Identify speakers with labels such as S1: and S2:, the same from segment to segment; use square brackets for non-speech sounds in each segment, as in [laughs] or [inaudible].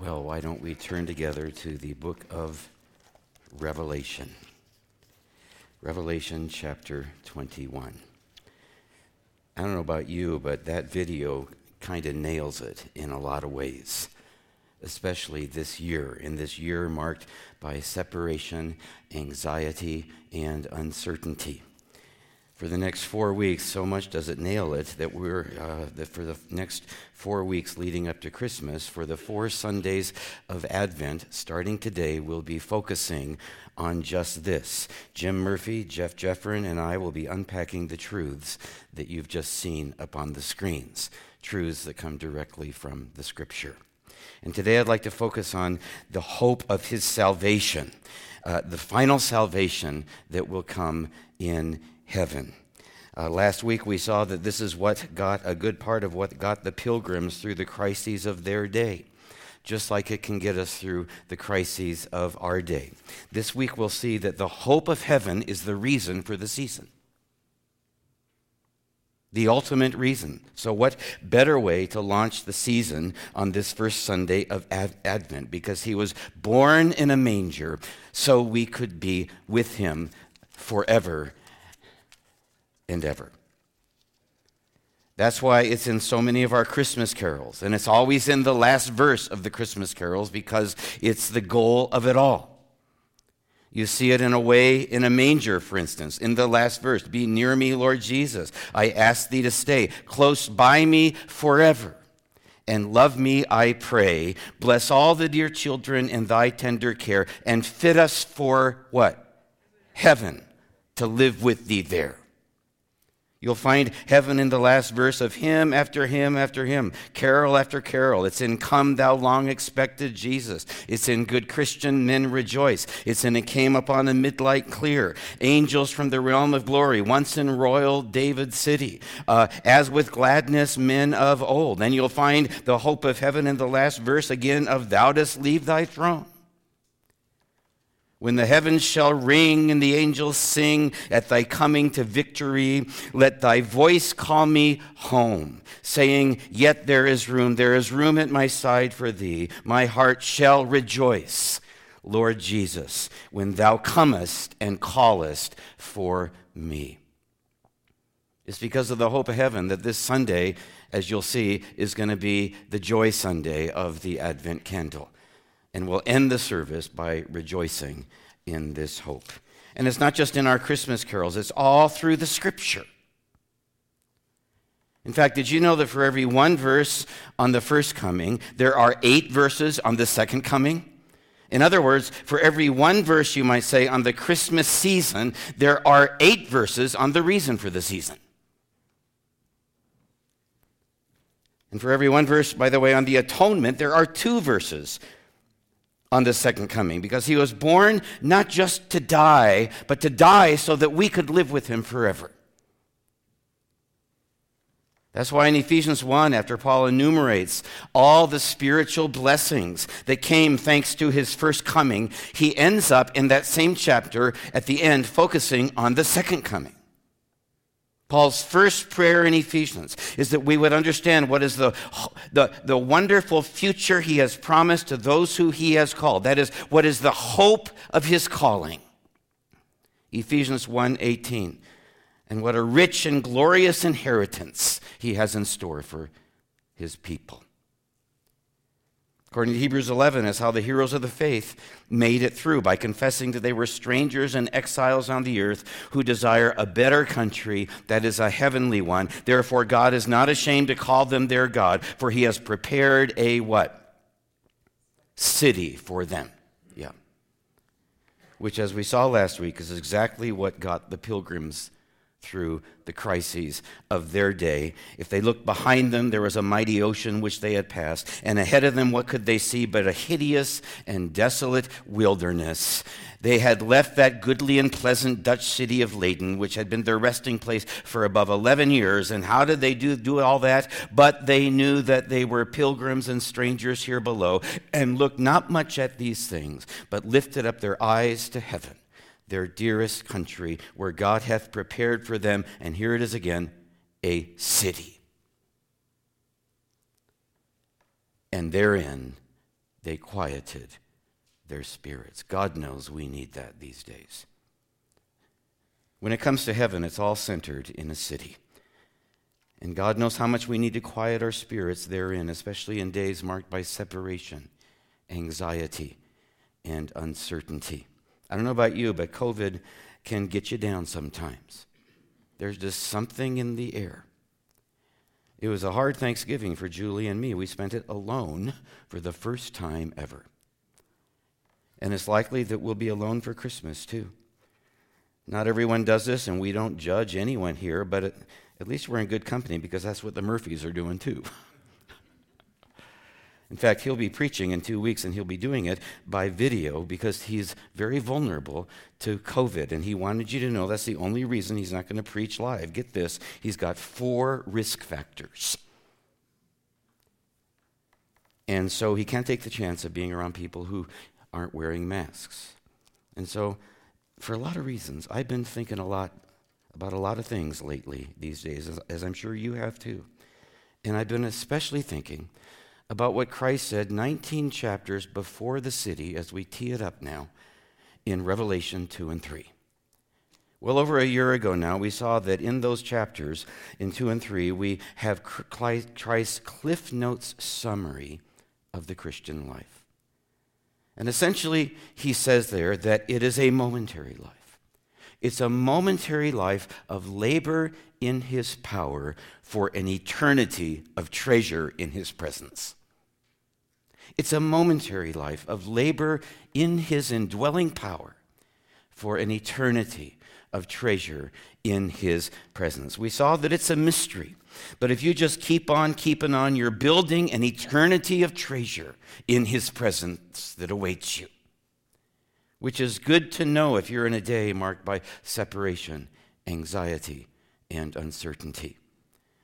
S1: Well, why don't we turn together to the book of Revelation? Revelation chapter 21. I don't know about you, but that video kind of nails it in a lot of ways, especially this year, in this year marked by separation, anxiety, and uncertainty for the next four weeks. So much does it nail it that we're, uh, that for the next four weeks leading up to Christmas, for the four Sundays of Advent, starting today, we'll be focusing on just this. Jim Murphy, Jeff Jeffrin, and I will be unpacking the truths that you've just seen upon the screens, truths that come directly from the Scripture. And today I'd like to focus on the hope of his salvation, uh, the final salvation that will come in heaven. Uh, last week we saw that this is what got a good part of what got the pilgrims through the crises of their day, just like it can get us through the crises of our day. This week we'll see that the hope of heaven is the reason for the season. The ultimate reason. So, what better way to launch the season on this first Sunday of Ad- Advent? Because he was born in a manger so we could be with him forever and ever. That's why it's in so many of our Christmas carols. And it's always in the last verse of the Christmas carols because it's the goal of it all. You see it in Away in a Manger, for instance, in the last verse Be near me, Lord Jesus. I ask thee to stay close by me forever. And love me, I pray. Bless all the dear children in thy tender care and fit us for what? Heaven, to live with thee there. You'll find heaven in the last verse of hymn after hymn after hymn, carol after carol. It's in Come Thou Long Expected Jesus. It's in Good Christian Men Rejoice. It's in It Came Upon a Midnight Clear. Angels from the Realm of Glory, once in royal David City. Uh, as with gladness, men of old. Then you'll find the hope of heaven in the last verse again of Thou dost leave thy throne. When the heavens shall ring and the angels sing at thy coming to victory, let thy voice call me home, saying, Yet there is room, there is room at my side for thee. My heart shall rejoice, Lord Jesus, when thou comest and callest for me. It's because of the hope of heaven that this Sunday, as you'll see, is going to be the joy Sunday of the Advent candle. And we'll end the service by rejoicing in this hope. And it's not just in our Christmas carols, it's all through the scripture. In fact, did you know that for every one verse on the first coming, there are eight verses on the second coming? In other words, for every one verse, you might say, on the Christmas season, there are eight verses on the reason for the season. And for every one verse, by the way, on the atonement, there are two verses on the second coming because he was born not just to die, but to die so that we could live with him forever. That's why in Ephesians 1, after Paul enumerates all the spiritual blessings that came thanks to his first coming, he ends up in that same chapter at the end focusing on the second coming. Paul's first prayer in Ephesians is that we would understand what is the, the, the wonderful future he has promised to those who he has called. That is, what is the hope of his calling. Ephesians 1:18. And what a rich and glorious inheritance he has in store for his people. According to Hebrews 11, is how the heroes of the faith made it through by confessing that they were strangers and exiles on the earth who desire a better country that is a heavenly one. Therefore, God is not ashamed to call them their God, for he has prepared a what? City for them. Yeah. Which, as we saw last week, is exactly what got the pilgrims through the crises of their day. If they looked behind them, there was a mighty ocean which they had passed, and ahead of them, what could they see but a hideous and desolate wilderness? They had left that goodly and pleasant Dutch city of Leyden, which had been their resting place for above 11 years. And how did they do, do all that? But they knew that they were pilgrims and strangers here below, and looked not much at these things, but lifted up their eyes to heaven their dearest country, where God hath prepared for them, and here it is again, a city. And therein they quieted their spirits. God knows we need that these days. When it comes to heaven, it's all centered in a city. And God knows how much we need to quiet our spirits therein, especially in days marked by separation, anxiety, and uncertainty. I don't know about you, but COVID can get you down sometimes. There's just something in the air. It was a hard Thanksgiving for Julie and me. We spent it alone for the first time ever. And it's likely that we'll be alone for Christmas too. Not everyone does this, and we don't judge anyone here, but at, least we're in good company because that's what the Murphys are doing too. [laughs] in fact, he'll be preaching in two weeks, and he'll be doing it by video because he's very vulnerable to COVID. And he wanted you to know that's the only reason he's not going to preach live. Get this he's got four risk factors. And so he can't take the chance of being around people who aren't wearing masks. And so for a lot of reasons. I've been thinking a lot about a lot of things lately these days, as, as, I'm sure you have too. And I've been especially thinking about what Christ said 19 chapters before the city, as we tee it up now, in Revelation 2 and 3. Well, over a year ago now, we saw that in those chapters, in 2 and 3, we have Christ's Cliff Notes summary of the Christian life. And essentially, he says there that it is a momentary life. It's a momentary life of labor in his power for an eternity of treasure in his presence. It's a momentary life of labor in his indwelling power for an eternity of treasure in his presence. We saw that it's a mystery. But if you just keep on keeping on, you're building an eternity of treasure in his presence that awaits you. Which is good to know if you're in a day marked by separation, anxiety, and uncertainty.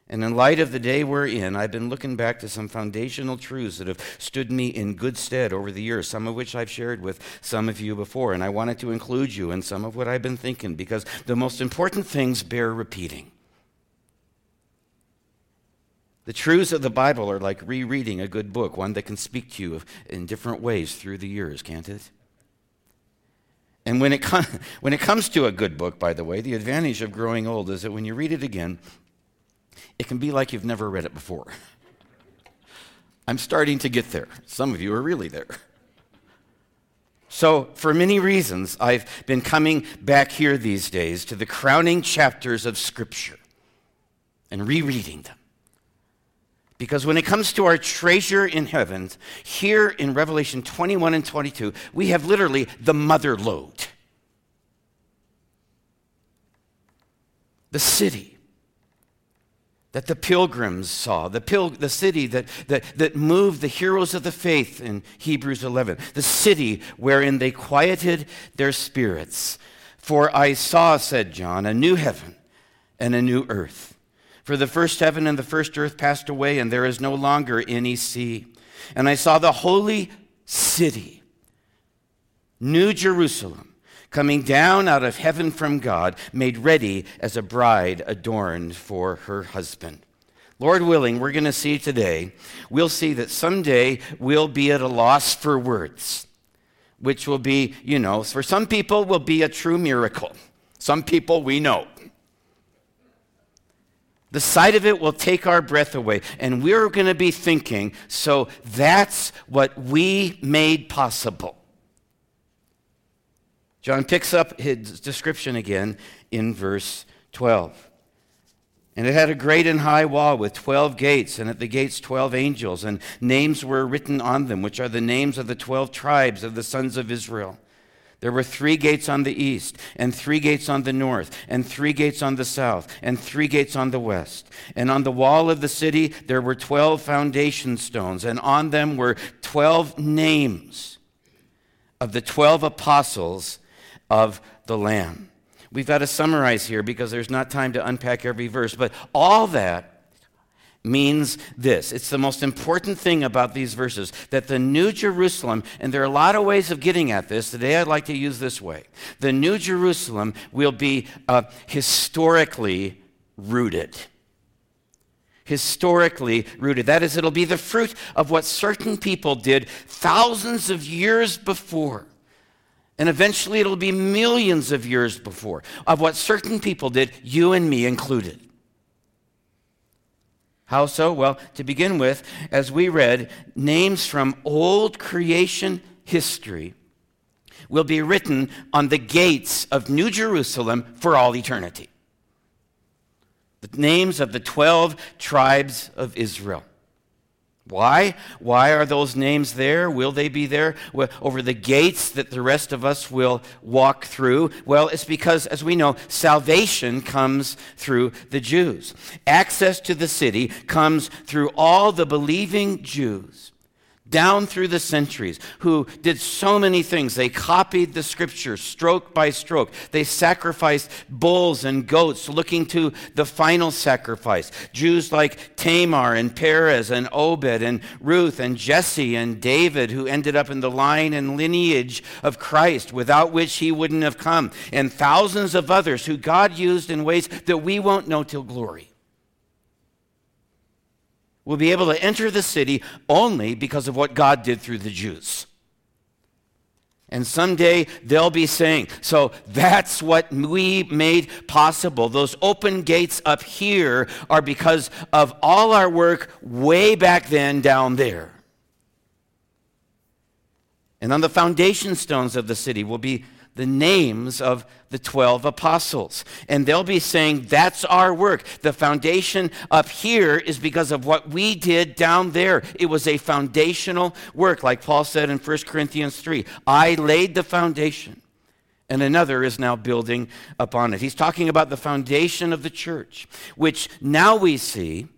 S1: And in light of the day we're in, I've been looking back to some foundational truths that have stood me in good stead over the years, some of which I've shared with some of you before. And I wanted to include you in some of what I've been thinking because the most important things bear repeating. The truths of the Bible are like rereading a good book, one that can speak to you in different ways through the years, can't it? And when it, com- [laughs] when it comes to a good book, by the way, the advantage of growing old is that when you read it again, it can be like you've never read it before. I'm starting to get there. Some of you are really there. So, for many reasons, I've been coming back here these days to the crowning chapters of Scripture and rereading them. Because when it comes to our treasure in heaven, here in Revelation 21 and 22, we have literally the mother lode. The city that the pilgrims saw, the, pil- the city that, that, that moved the heroes of the faith in Hebrews 11, the city wherein they quieted their spirits. For I saw, said John, a new heaven and a new earth. For the first heaven and the first earth passed away, and there is no longer any sea. And I saw the holy city, New Jerusalem coming down out of heaven from God, made ready as a bride adorned for her husband. Lord willing, we're going to see today, we'll see that someday we'll be at a loss for words, which will be, you know, for some people will be a true miracle. Some people we know. The sight of it will take our breath away, and we're going to be thinking, so that's what we made possible. John picks up his description again in verse 12. And it had a great and high wall with 12 gates, and at the gates 12 angels, and names were written on them, which are the names of the 12 tribes of the sons of Israel. There were three gates on the east, and three gates on the north, and three gates on the south, and three gates on the west. And on the wall of the city there were 12 foundation stones, and on them were 12 names of the 12 apostles of the Lamb. We've got to summarize here because there's not time to unpack every verse, but all that means this. It's the most important thing about these verses that the New Jerusalem, and there are a lot of ways of getting at this. Today I'd like to use this way. The New Jerusalem will be uh, historically rooted. historically rooted. That is, it'll be the fruit of what certain people did thousands of years before. And eventually it'll be millions of years before of what certain people did, you and me included. How so? Well, to begin with, as we read, names from old creation history will be written on the gates of New Jerusalem for all eternity. The names of the 12 tribes of Israel. Why? Why are those names there? Will they be there over the gates that the rest of us will walk through? Well, it's because, as we know, salvation comes through the Jews. Access to the city comes through all the believing Jews down through the centuries who did so many things. They copied the scriptures stroke by stroke. They sacrificed bulls and goats looking to the final sacrifice. Jews like Tamar and Perez and Obed and Ruth and Jesse and David who ended up in the line and lineage of Christ without which he wouldn't have come. And thousands of others who God used in ways that we won't know till glory will be able to enter the city only because of what God did through the Jews. And someday they'll be saying, so that's what we made possible. Those open gates up here are because of all our work way back then down there. And on the foundation stones of the city will be the names of the 12 apostles. And they'll be saying, That's our work. The foundation up here is because of what we did down there. It was a foundational work, like Paul said in 1 Corinthians 3. I laid the foundation, and another is now building upon it. He's talking about the foundation of the church, which now we see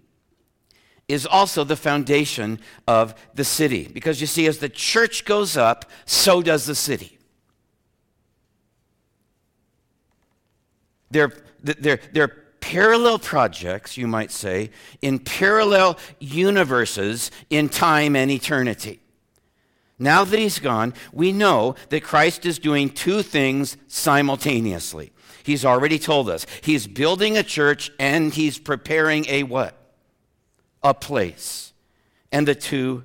S1: is also the foundation of the city. Because you see, as the church goes up, so does the city. They're, they're, they're parallel projects, you might say, in parallel universes in time and eternity. Now that he's gone, we know that Christ is doing two things simultaneously. He's already told us. He's building a church and he's preparing a what? A place. And the two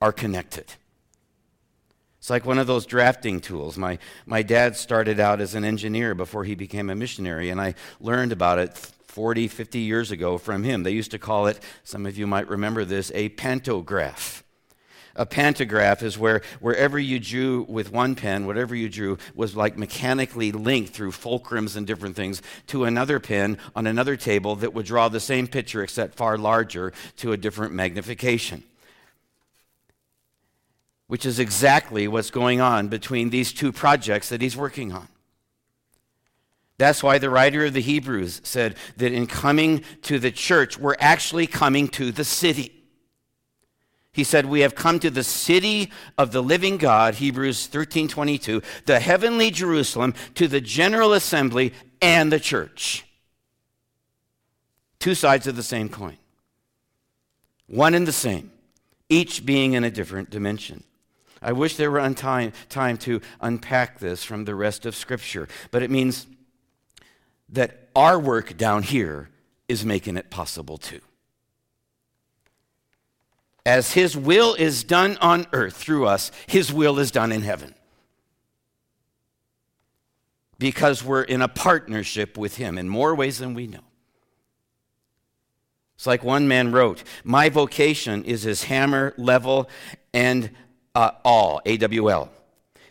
S1: are connected. It's like one of those drafting tools. My, my dad started out as an engineer before he became a missionary, and I learned about it 40, 50 years ago from him. They used to call it, some of you might remember this, a pantograph. A pantograph is where wherever you drew with one pen, whatever you drew was like mechanically linked through fulcrums and different things to another pen on another table that would draw the same picture except far larger to a different magnification which is exactly what's going on between these two projects that he's working on. That's why the writer of the Hebrews said that in coming to the church, we're actually coming to the city. He said, We have come to the city of the living God, Hebrews 13 22, the heavenly Jerusalem, to the general assembly and the church. Two sides of the same coin, one and the same, each being in a different dimension. I wish there were time, time to unpack this from the rest of Scripture, but it means that our work down here is making it possible too. As His will is done on earth through us, His will is done in heaven. Because we're in a partnership with Him in more ways than we know. It's like one man wrote My vocation is as hammer, level, and uh, all, AWL.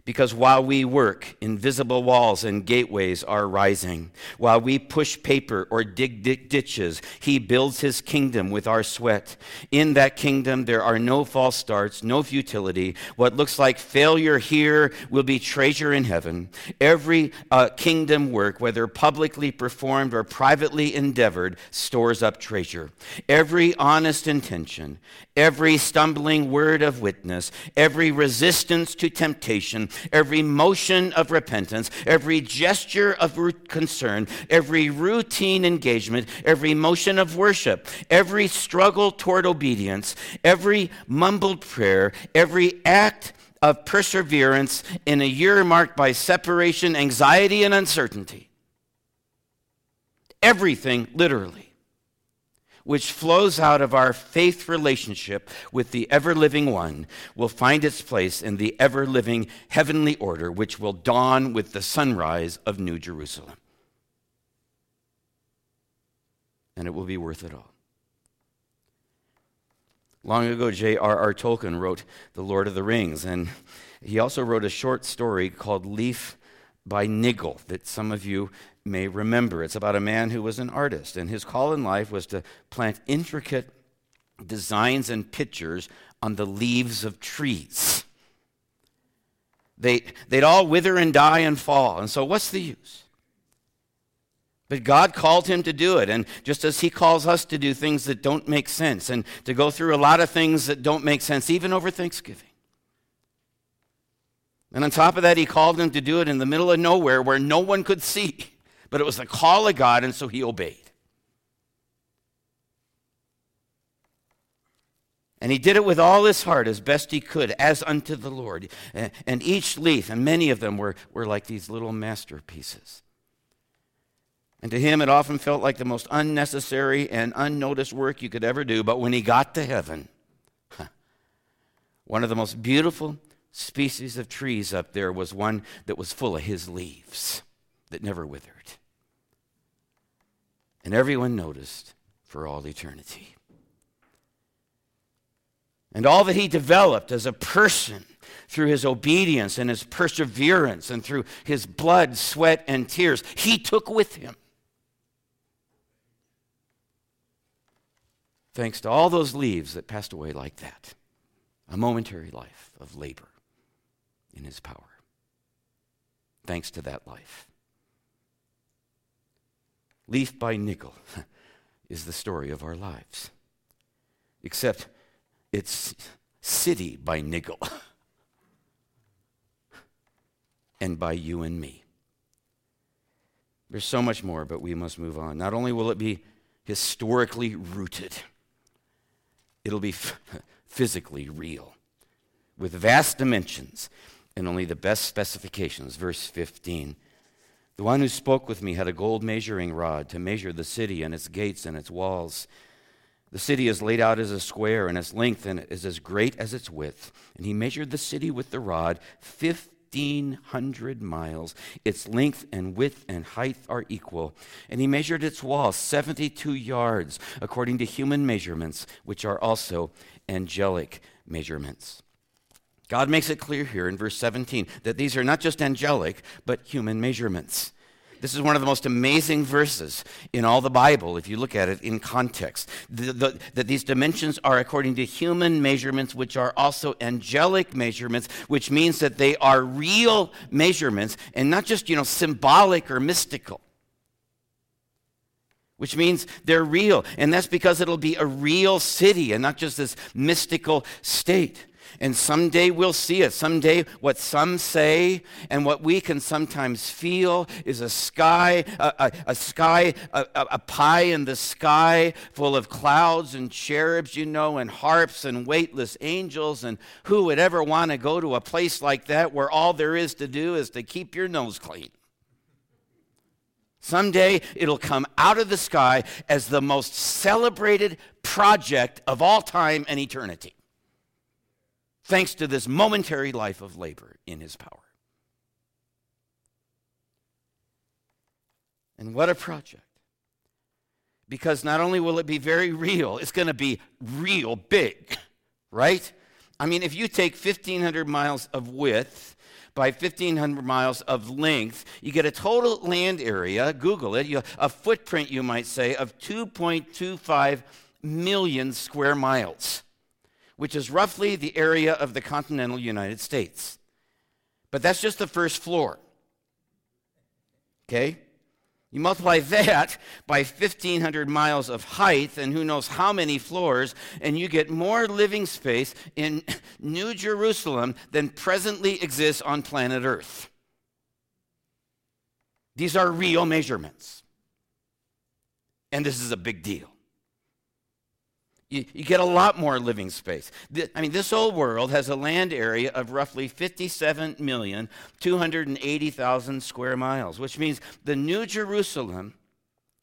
S1: Because while we work, invisible walls and gateways are rising. While we push paper or dig ditches, He builds His kingdom with our sweat. In that kingdom, there are no false starts, no futility. What looks like failure here will be treasure in heaven. Every uh, kingdom work, whether publicly performed or privately endeavored, stores up treasure. Every honest intention, every stumbling word of witness, every resistance to temptation, every motion of repentance, every gesture of concern, every routine engagement, every motion of worship, every struggle toward obedience, every mumbled prayer, every act of perseverance in a year marked by separation, anxiety, and uncertainty. Everything, literally which flows out of our faith relationship with the ever living one, will find its place in the ever living heavenly order, which will dawn with the sunrise of New Jerusalem. And it will be worth it all. Long ago, J.R.R. Tolkien wrote The Lord of the Rings, and he also wrote a short story called Leaf by Niggle that some of you may remember. It's about a man who was an artist, and his call in life was to plant intricate designs and pictures on the leaves of trees. They, they'd all wither and die and fall, and so what's the use? But God called him to do it, and just as He calls us to do things that don't make sense and to go through a lot of things that don't make sense, even over Thanksgiving. And on top of that, He called him to do it in the middle of nowhere where no one could see but it was the call of God, and so he obeyed. And he did it with all his heart as best he could, as unto the Lord. And each leaf, and many of them were, were like these little masterpieces. And to him, it often felt like the most unnecessary and unnoticed work you could ever do. But when he got to heaven, one of the most beautiful species of trees up there was one that was full of his leaves that never withered. And everyone noticed for all eternity. And all that he developed as a person through his obedience and his perseverance and through his blood, sweat, and tears, he took with him. Thanks to all those leaves that passed away like that, a momentary life of labor in his power. Thanks to that life. Leaf by Niggle, [laughs] is the story of our lives. Except it's city by nickel [laughs] and by you and me. There's so much more, but we must move on. Not only will it be historically rooted, it'll be f- [laughs] physically real with vast dimensions and only the best specifications. Verse 15 the one who spoke with me had a gold measuring rod to measure the city and its gates and its walls. The city is laid out as a square, and its length is as great as its width. And he measured the city with the rod, 1,500 miles. Its length and width and height are equal. And he measured its walls, 72 yards, according to human measurements, which are also angelic measurements. God makes it clear here in verse 17 that these are not just angelic, but human measurements. This is one of the most amazing verses in all the Bible, if you look at it in context. The, the, that these dimensions are according to human measurements, which are also angelic measurements, which means that they are real measurements and not just, you know, symbolic or mystical. Which means they're real. And that's because it'll be a real city and not just this mystical state. And someday we'll see it. Someday, what some say and what we can sometimes feel is a sky, a, a, a sky, a, a pie in the sky full of clouds and cherubs, you know, and harps and weightless angels. And who would ever want to go to a place like that where all there is to do is to keep your nose clean? Someday it'll come out of the sky as the most celebrated project of all time and eternity thanks to this momentary life of labor in his power. And what a project. Because not only will it be very real, it's going to be real big, right? I mean, if you take 1,500 miles of width by 1,500 miles of length, you get a total land area, Google it, you, a footprint, you might say, of 2.25 million square miles which is roughly the area of the continental United States. But that's just the first floor. Okay? You multiply [laughs] that by 1,500 miles of height and who knows how many floors, and you get more living space in [laughs] New Jerusalem than presently exists on planet Earth. These are real measurements. And this is a big deal you, you, get a lot more living space. I mean, this old world has a land area of roughly 57,280,000 square miles, which means the New Jerusalem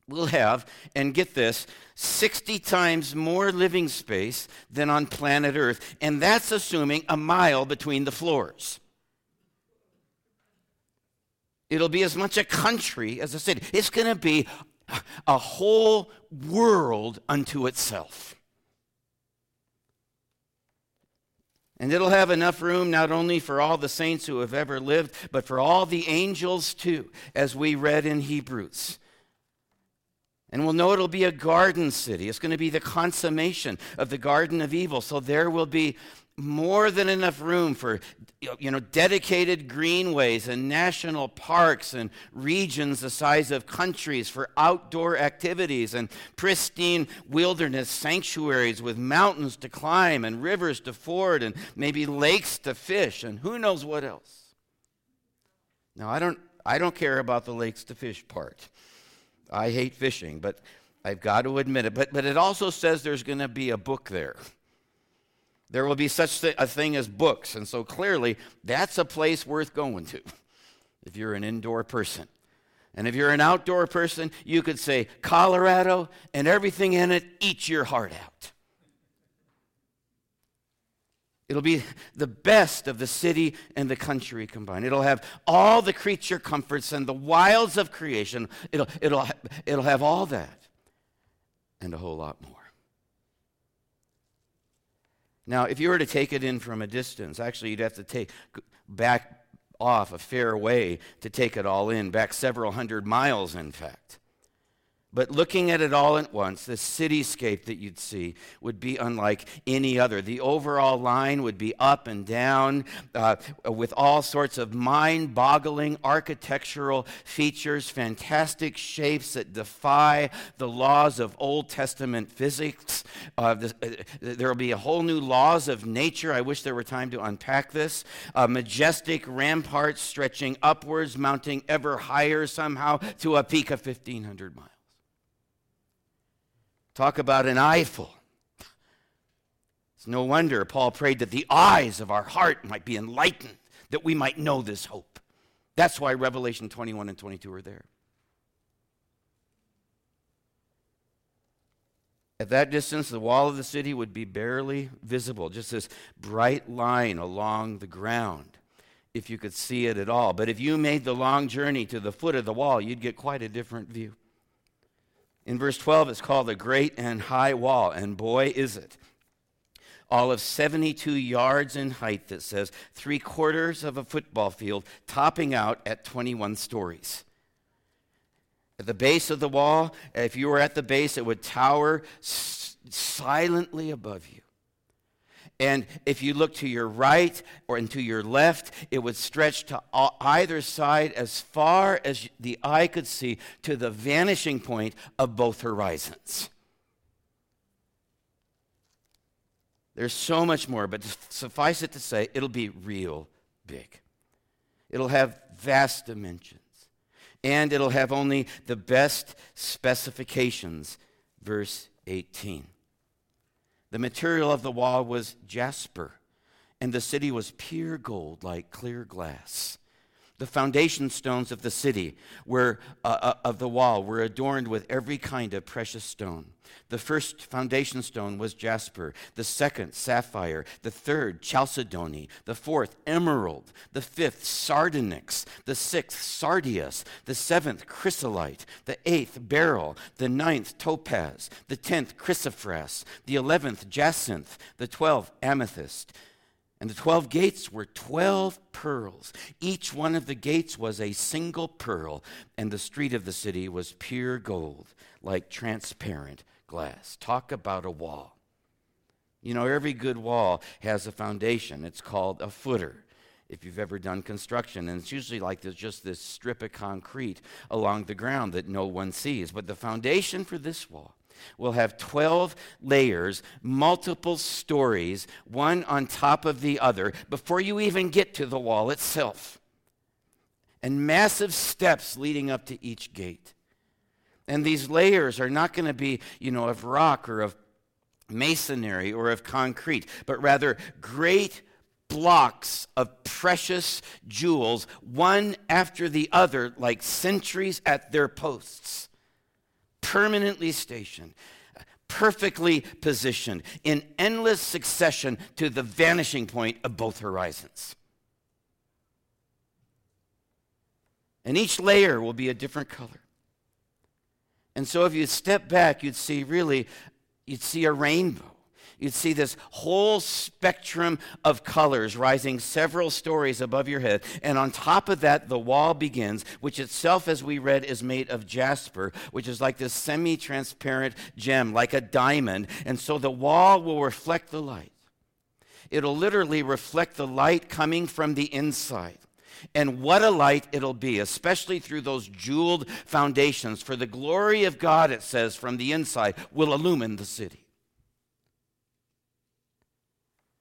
S1: will have, and get this, 60 times more living space than on planet Earth. And that's assuming a mile between the floors. It'll be as much a country as a city. It's going to be a whole world unto itself. And it'll have enough room not only for all the saints who have ever lived, but for all the angels too, as we read in Hebrews. And we'll know it'll be a garden city. It's going to be the consummation of the Garden of Eden. So there will be more than enough room for you know dedicated greenways and national parks and regions the size of countries for outdoor activities and pristine wilderness sanctuaries with mountains to climb and rivers to ford and maybe lakes to fish and who knows what else now i don't i don't care about the lakes to fish part I hate fishing, but I've got to admit it. But, but it also says there's going to be a book there. There will be such a thing as books. And so clearly, that's a place worth going to [laughs] if you're an indoor person. And if you're an outdoor person, you could say Colorado and everything in it eats your heart out. It'll be the best of the city and the country combined. It'll have all the creature comforts and the wilds of creation. It'll, it'll, it'll have all that and a whole lot more. Now, if you were to take it in from a distance, actually, you'd have to take back off a fair way to take it all in, back several hundred miles, in fact. But looking at it all at once, the cityscape that you'd see would be unlike any other. The overall line would be up and down uh, with all sorts of mind boggling architectural features, fantastic shapes that defy the laws of Old Testament physics. Uh, uh, there will be a whole new laws of nature. I wish there were time to unpack this. Uh, majestic ramparts stretching upwards, mounting ever higher somehow to a peak of 1,500 miles. Talk about an eyeful. It's no wonder Paul prayed that the eyes of our heart might be enlightened, that we might know this hope. That's why Revelation 21 and 22 are there. At that distance, the wall of the city would be barely visible, just this bright line along the ground, if you could see it at all. But if you made the long journey to the foot of the wall, you'd get quite a different view. In verse 12, it's called the great and high wall, and boy, is it. All of 72 yards in height, that says, three quarters of a football field, topping out at 21 stories. At the base of the wall, if you were at the base, it would tower s- silently above you. And if you look to your right or to your left, it would stretch to either side as far as the eye could see to the vanishing point of both horizons. There's so much more, but suffice it to say, it'll be real big. It'll have vast dimensions. And it'll have only the best specifications. Verse 18. The material of the wall was jasper, and the city was pure gold like clear glass. The foundation stones of the city were, uh, uh, of the wall were adorned with every kind of precious stone. The first foundation stone was jasper, the second, sapphire, the third, chalcedony, the fourth, emerald, the fifth, sardonyx, the sixth, sardius, the seventh, chrysolite, the eighth, beryl, the ninth, topaz, the tenth, chrysoprase, the eleventh, jacinth, the twelfth, amethyst and the 12 gates were 12 pearls. Each one of the gates was a single pearl, and the street of the city was pure gold, like transparent glass. Talk about a wall. You know, every good wall has a foundation. It's called a footer if you've ever done construction. And it's usually like there's just this strip of concrete along the ground that no one sees. But the foundation for this wall will have 12 layers, multiple stories, one on top of the other, before you even get to the wall itself. And massive steps leading up to each gate. And these layers are not going to be, you know, of rock or of masonry or of concrete, but rather great blocks of precious jewels, one after the other, like sentries at their posts permanently stationed, perfectly positioned in endless succession to the vanishing point of both horizons. And each layer will be a different color. And so if you step back, you'd see really, you'd see a rainbow. You'd see this whole spectrum of colors rising several stories above your head. And on top of that, the wall begins, which itself, as we read, is made of jasper, which is like this semi transparent gem, like a diamond. And so the wall will reflect the light. It'll literally reflect the light coming from the inside. And what a light it'll be, especially through those jeweled foundations. For the glory of God, it says, from the inside will illumine the city.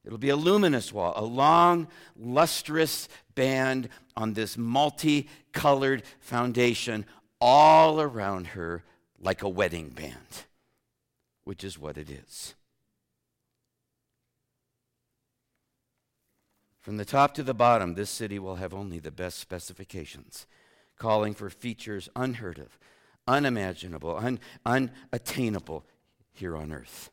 S1: It'll be a luminous wall, a long, lustrous band on this multicolored foundation all around her like a wedding band, which is what it is. From the top to the bottom, this city will have only the best specifications, calling for features unheard of, unimaginable, un- unattainable here on earth.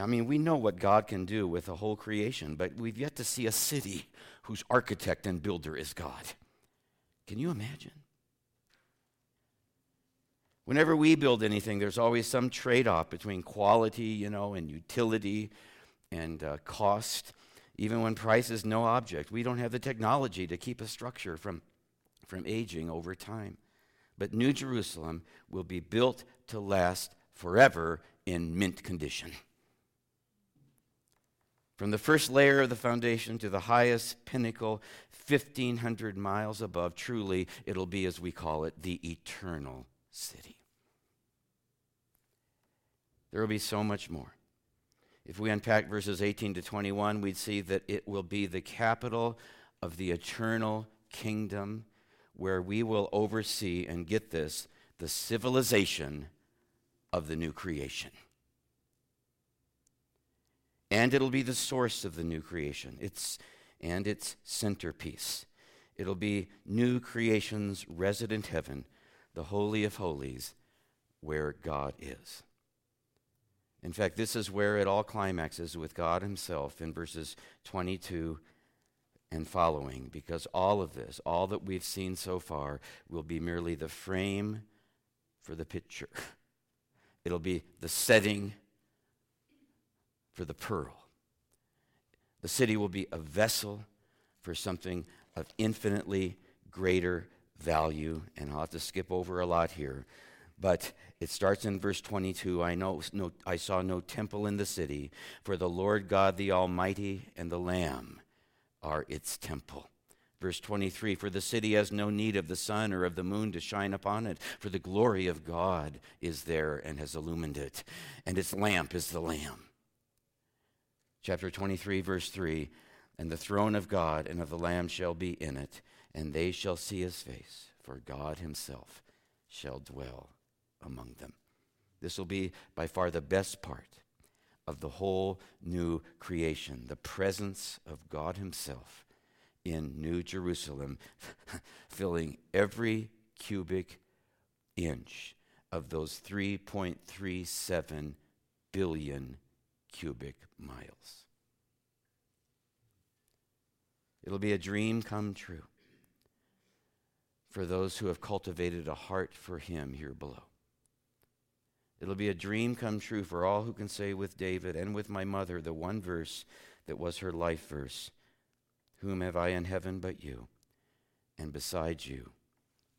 S1: I mean, we know what God can do with a whole creation, but we've yet to see a city whose architect and builder is God. Can you imagine? Whenever we build anything, there's always some trade off between quality, you know, and utility and uh, cost. Even when price is no object, we don't have the technology to keep a structure from, from aging over time. But New Jerusalem will be built to last forever in mint condition. From the first layer of the foundation to the highest pinnacle, 1,500 miles above, truly, it'll be, as we call it, the eternal city. There will be so much more. If we unpack verses 18 to 21, we'd see that it will be the capital of the eternal kingdom where we will oversee, and get this, the civilization of the new creation and it'll be the source of the new creation. It's and its centerpiece. It'll be new creation's resident heaven, the holy of holies, where God is. In fact, this is where it all climaxes with God Himself in verses 22 and following, because all of this, all that we've seen so far, will be merely the frame for the picture. [laughs] It'll be the setting for the pearl. The city will be a vessel for something of infinitely greater value. And I'll have to skip over a lot here. But it starts in verse 22 I, know, no, I saw no temple in the city, for the Lord God the Almighty and the Lamb are its temple. Verse 23 For the city has no need of the sun or of the moon to shine upon it, for the glory of God is there and has illumined it, and its lamp is the Lamb chapter 23, verse 3 And the throne of God and of the Lamb shall be in it, and they shall see his face, for God himself shall dwell among them. This will be by far the best part of the whole new creation, the presence of God himself in New Jerusalem, [laughs] filling every cubic inch of those 3.37 billion cubic miles. It'll be a dream come true for those who have cultivated a heart for Him here below. It'll be a dream come true for all who can say with David and with my mother the one verse that was her life verse Whom have I in heaven but you? And besides you,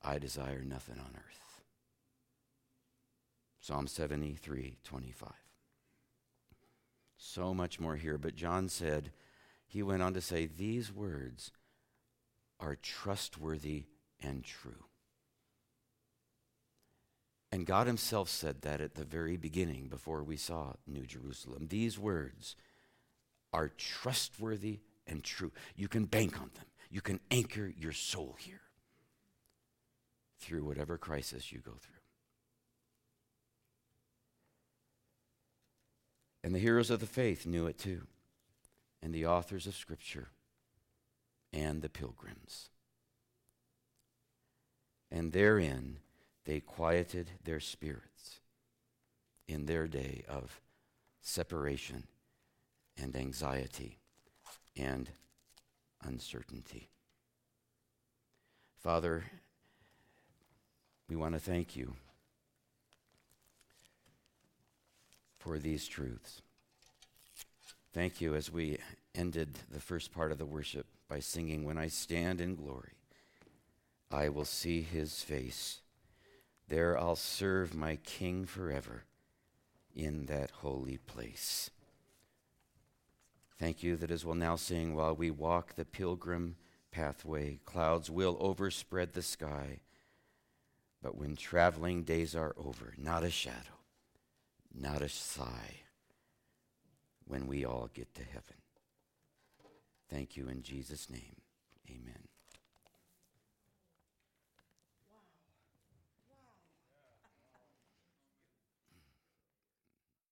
S1: I desire nothing on earth. Psalm 73 25. So much more here. But John said, he went on to say, These words are trustworthy and true. And God Himself said that at the very beginning before we saw New Jerusalem. These words are trustworthy and true. You can bank on them, you can anchor your soul here through whatever crisis you go through. And the heroes of the faith knew it too, and the authors of Scripture, and the pilgrims. And therein, they quieted their spirits in their day of separation and anxiety and uncertainty. Father, we want to thank you for these truths. Thank you as we ended the first part of the worship by singing, When I stand in glory, I will see his face. There I'll serve my King forever in that holy place. Thank you that as we'll now sing, while we walk the pilgrim pathway, clouds will overspread the sky. But when traveling days are over, not a shadow, not a sigh, when we all get to heaven. Thank you in Jesus' name. Amen.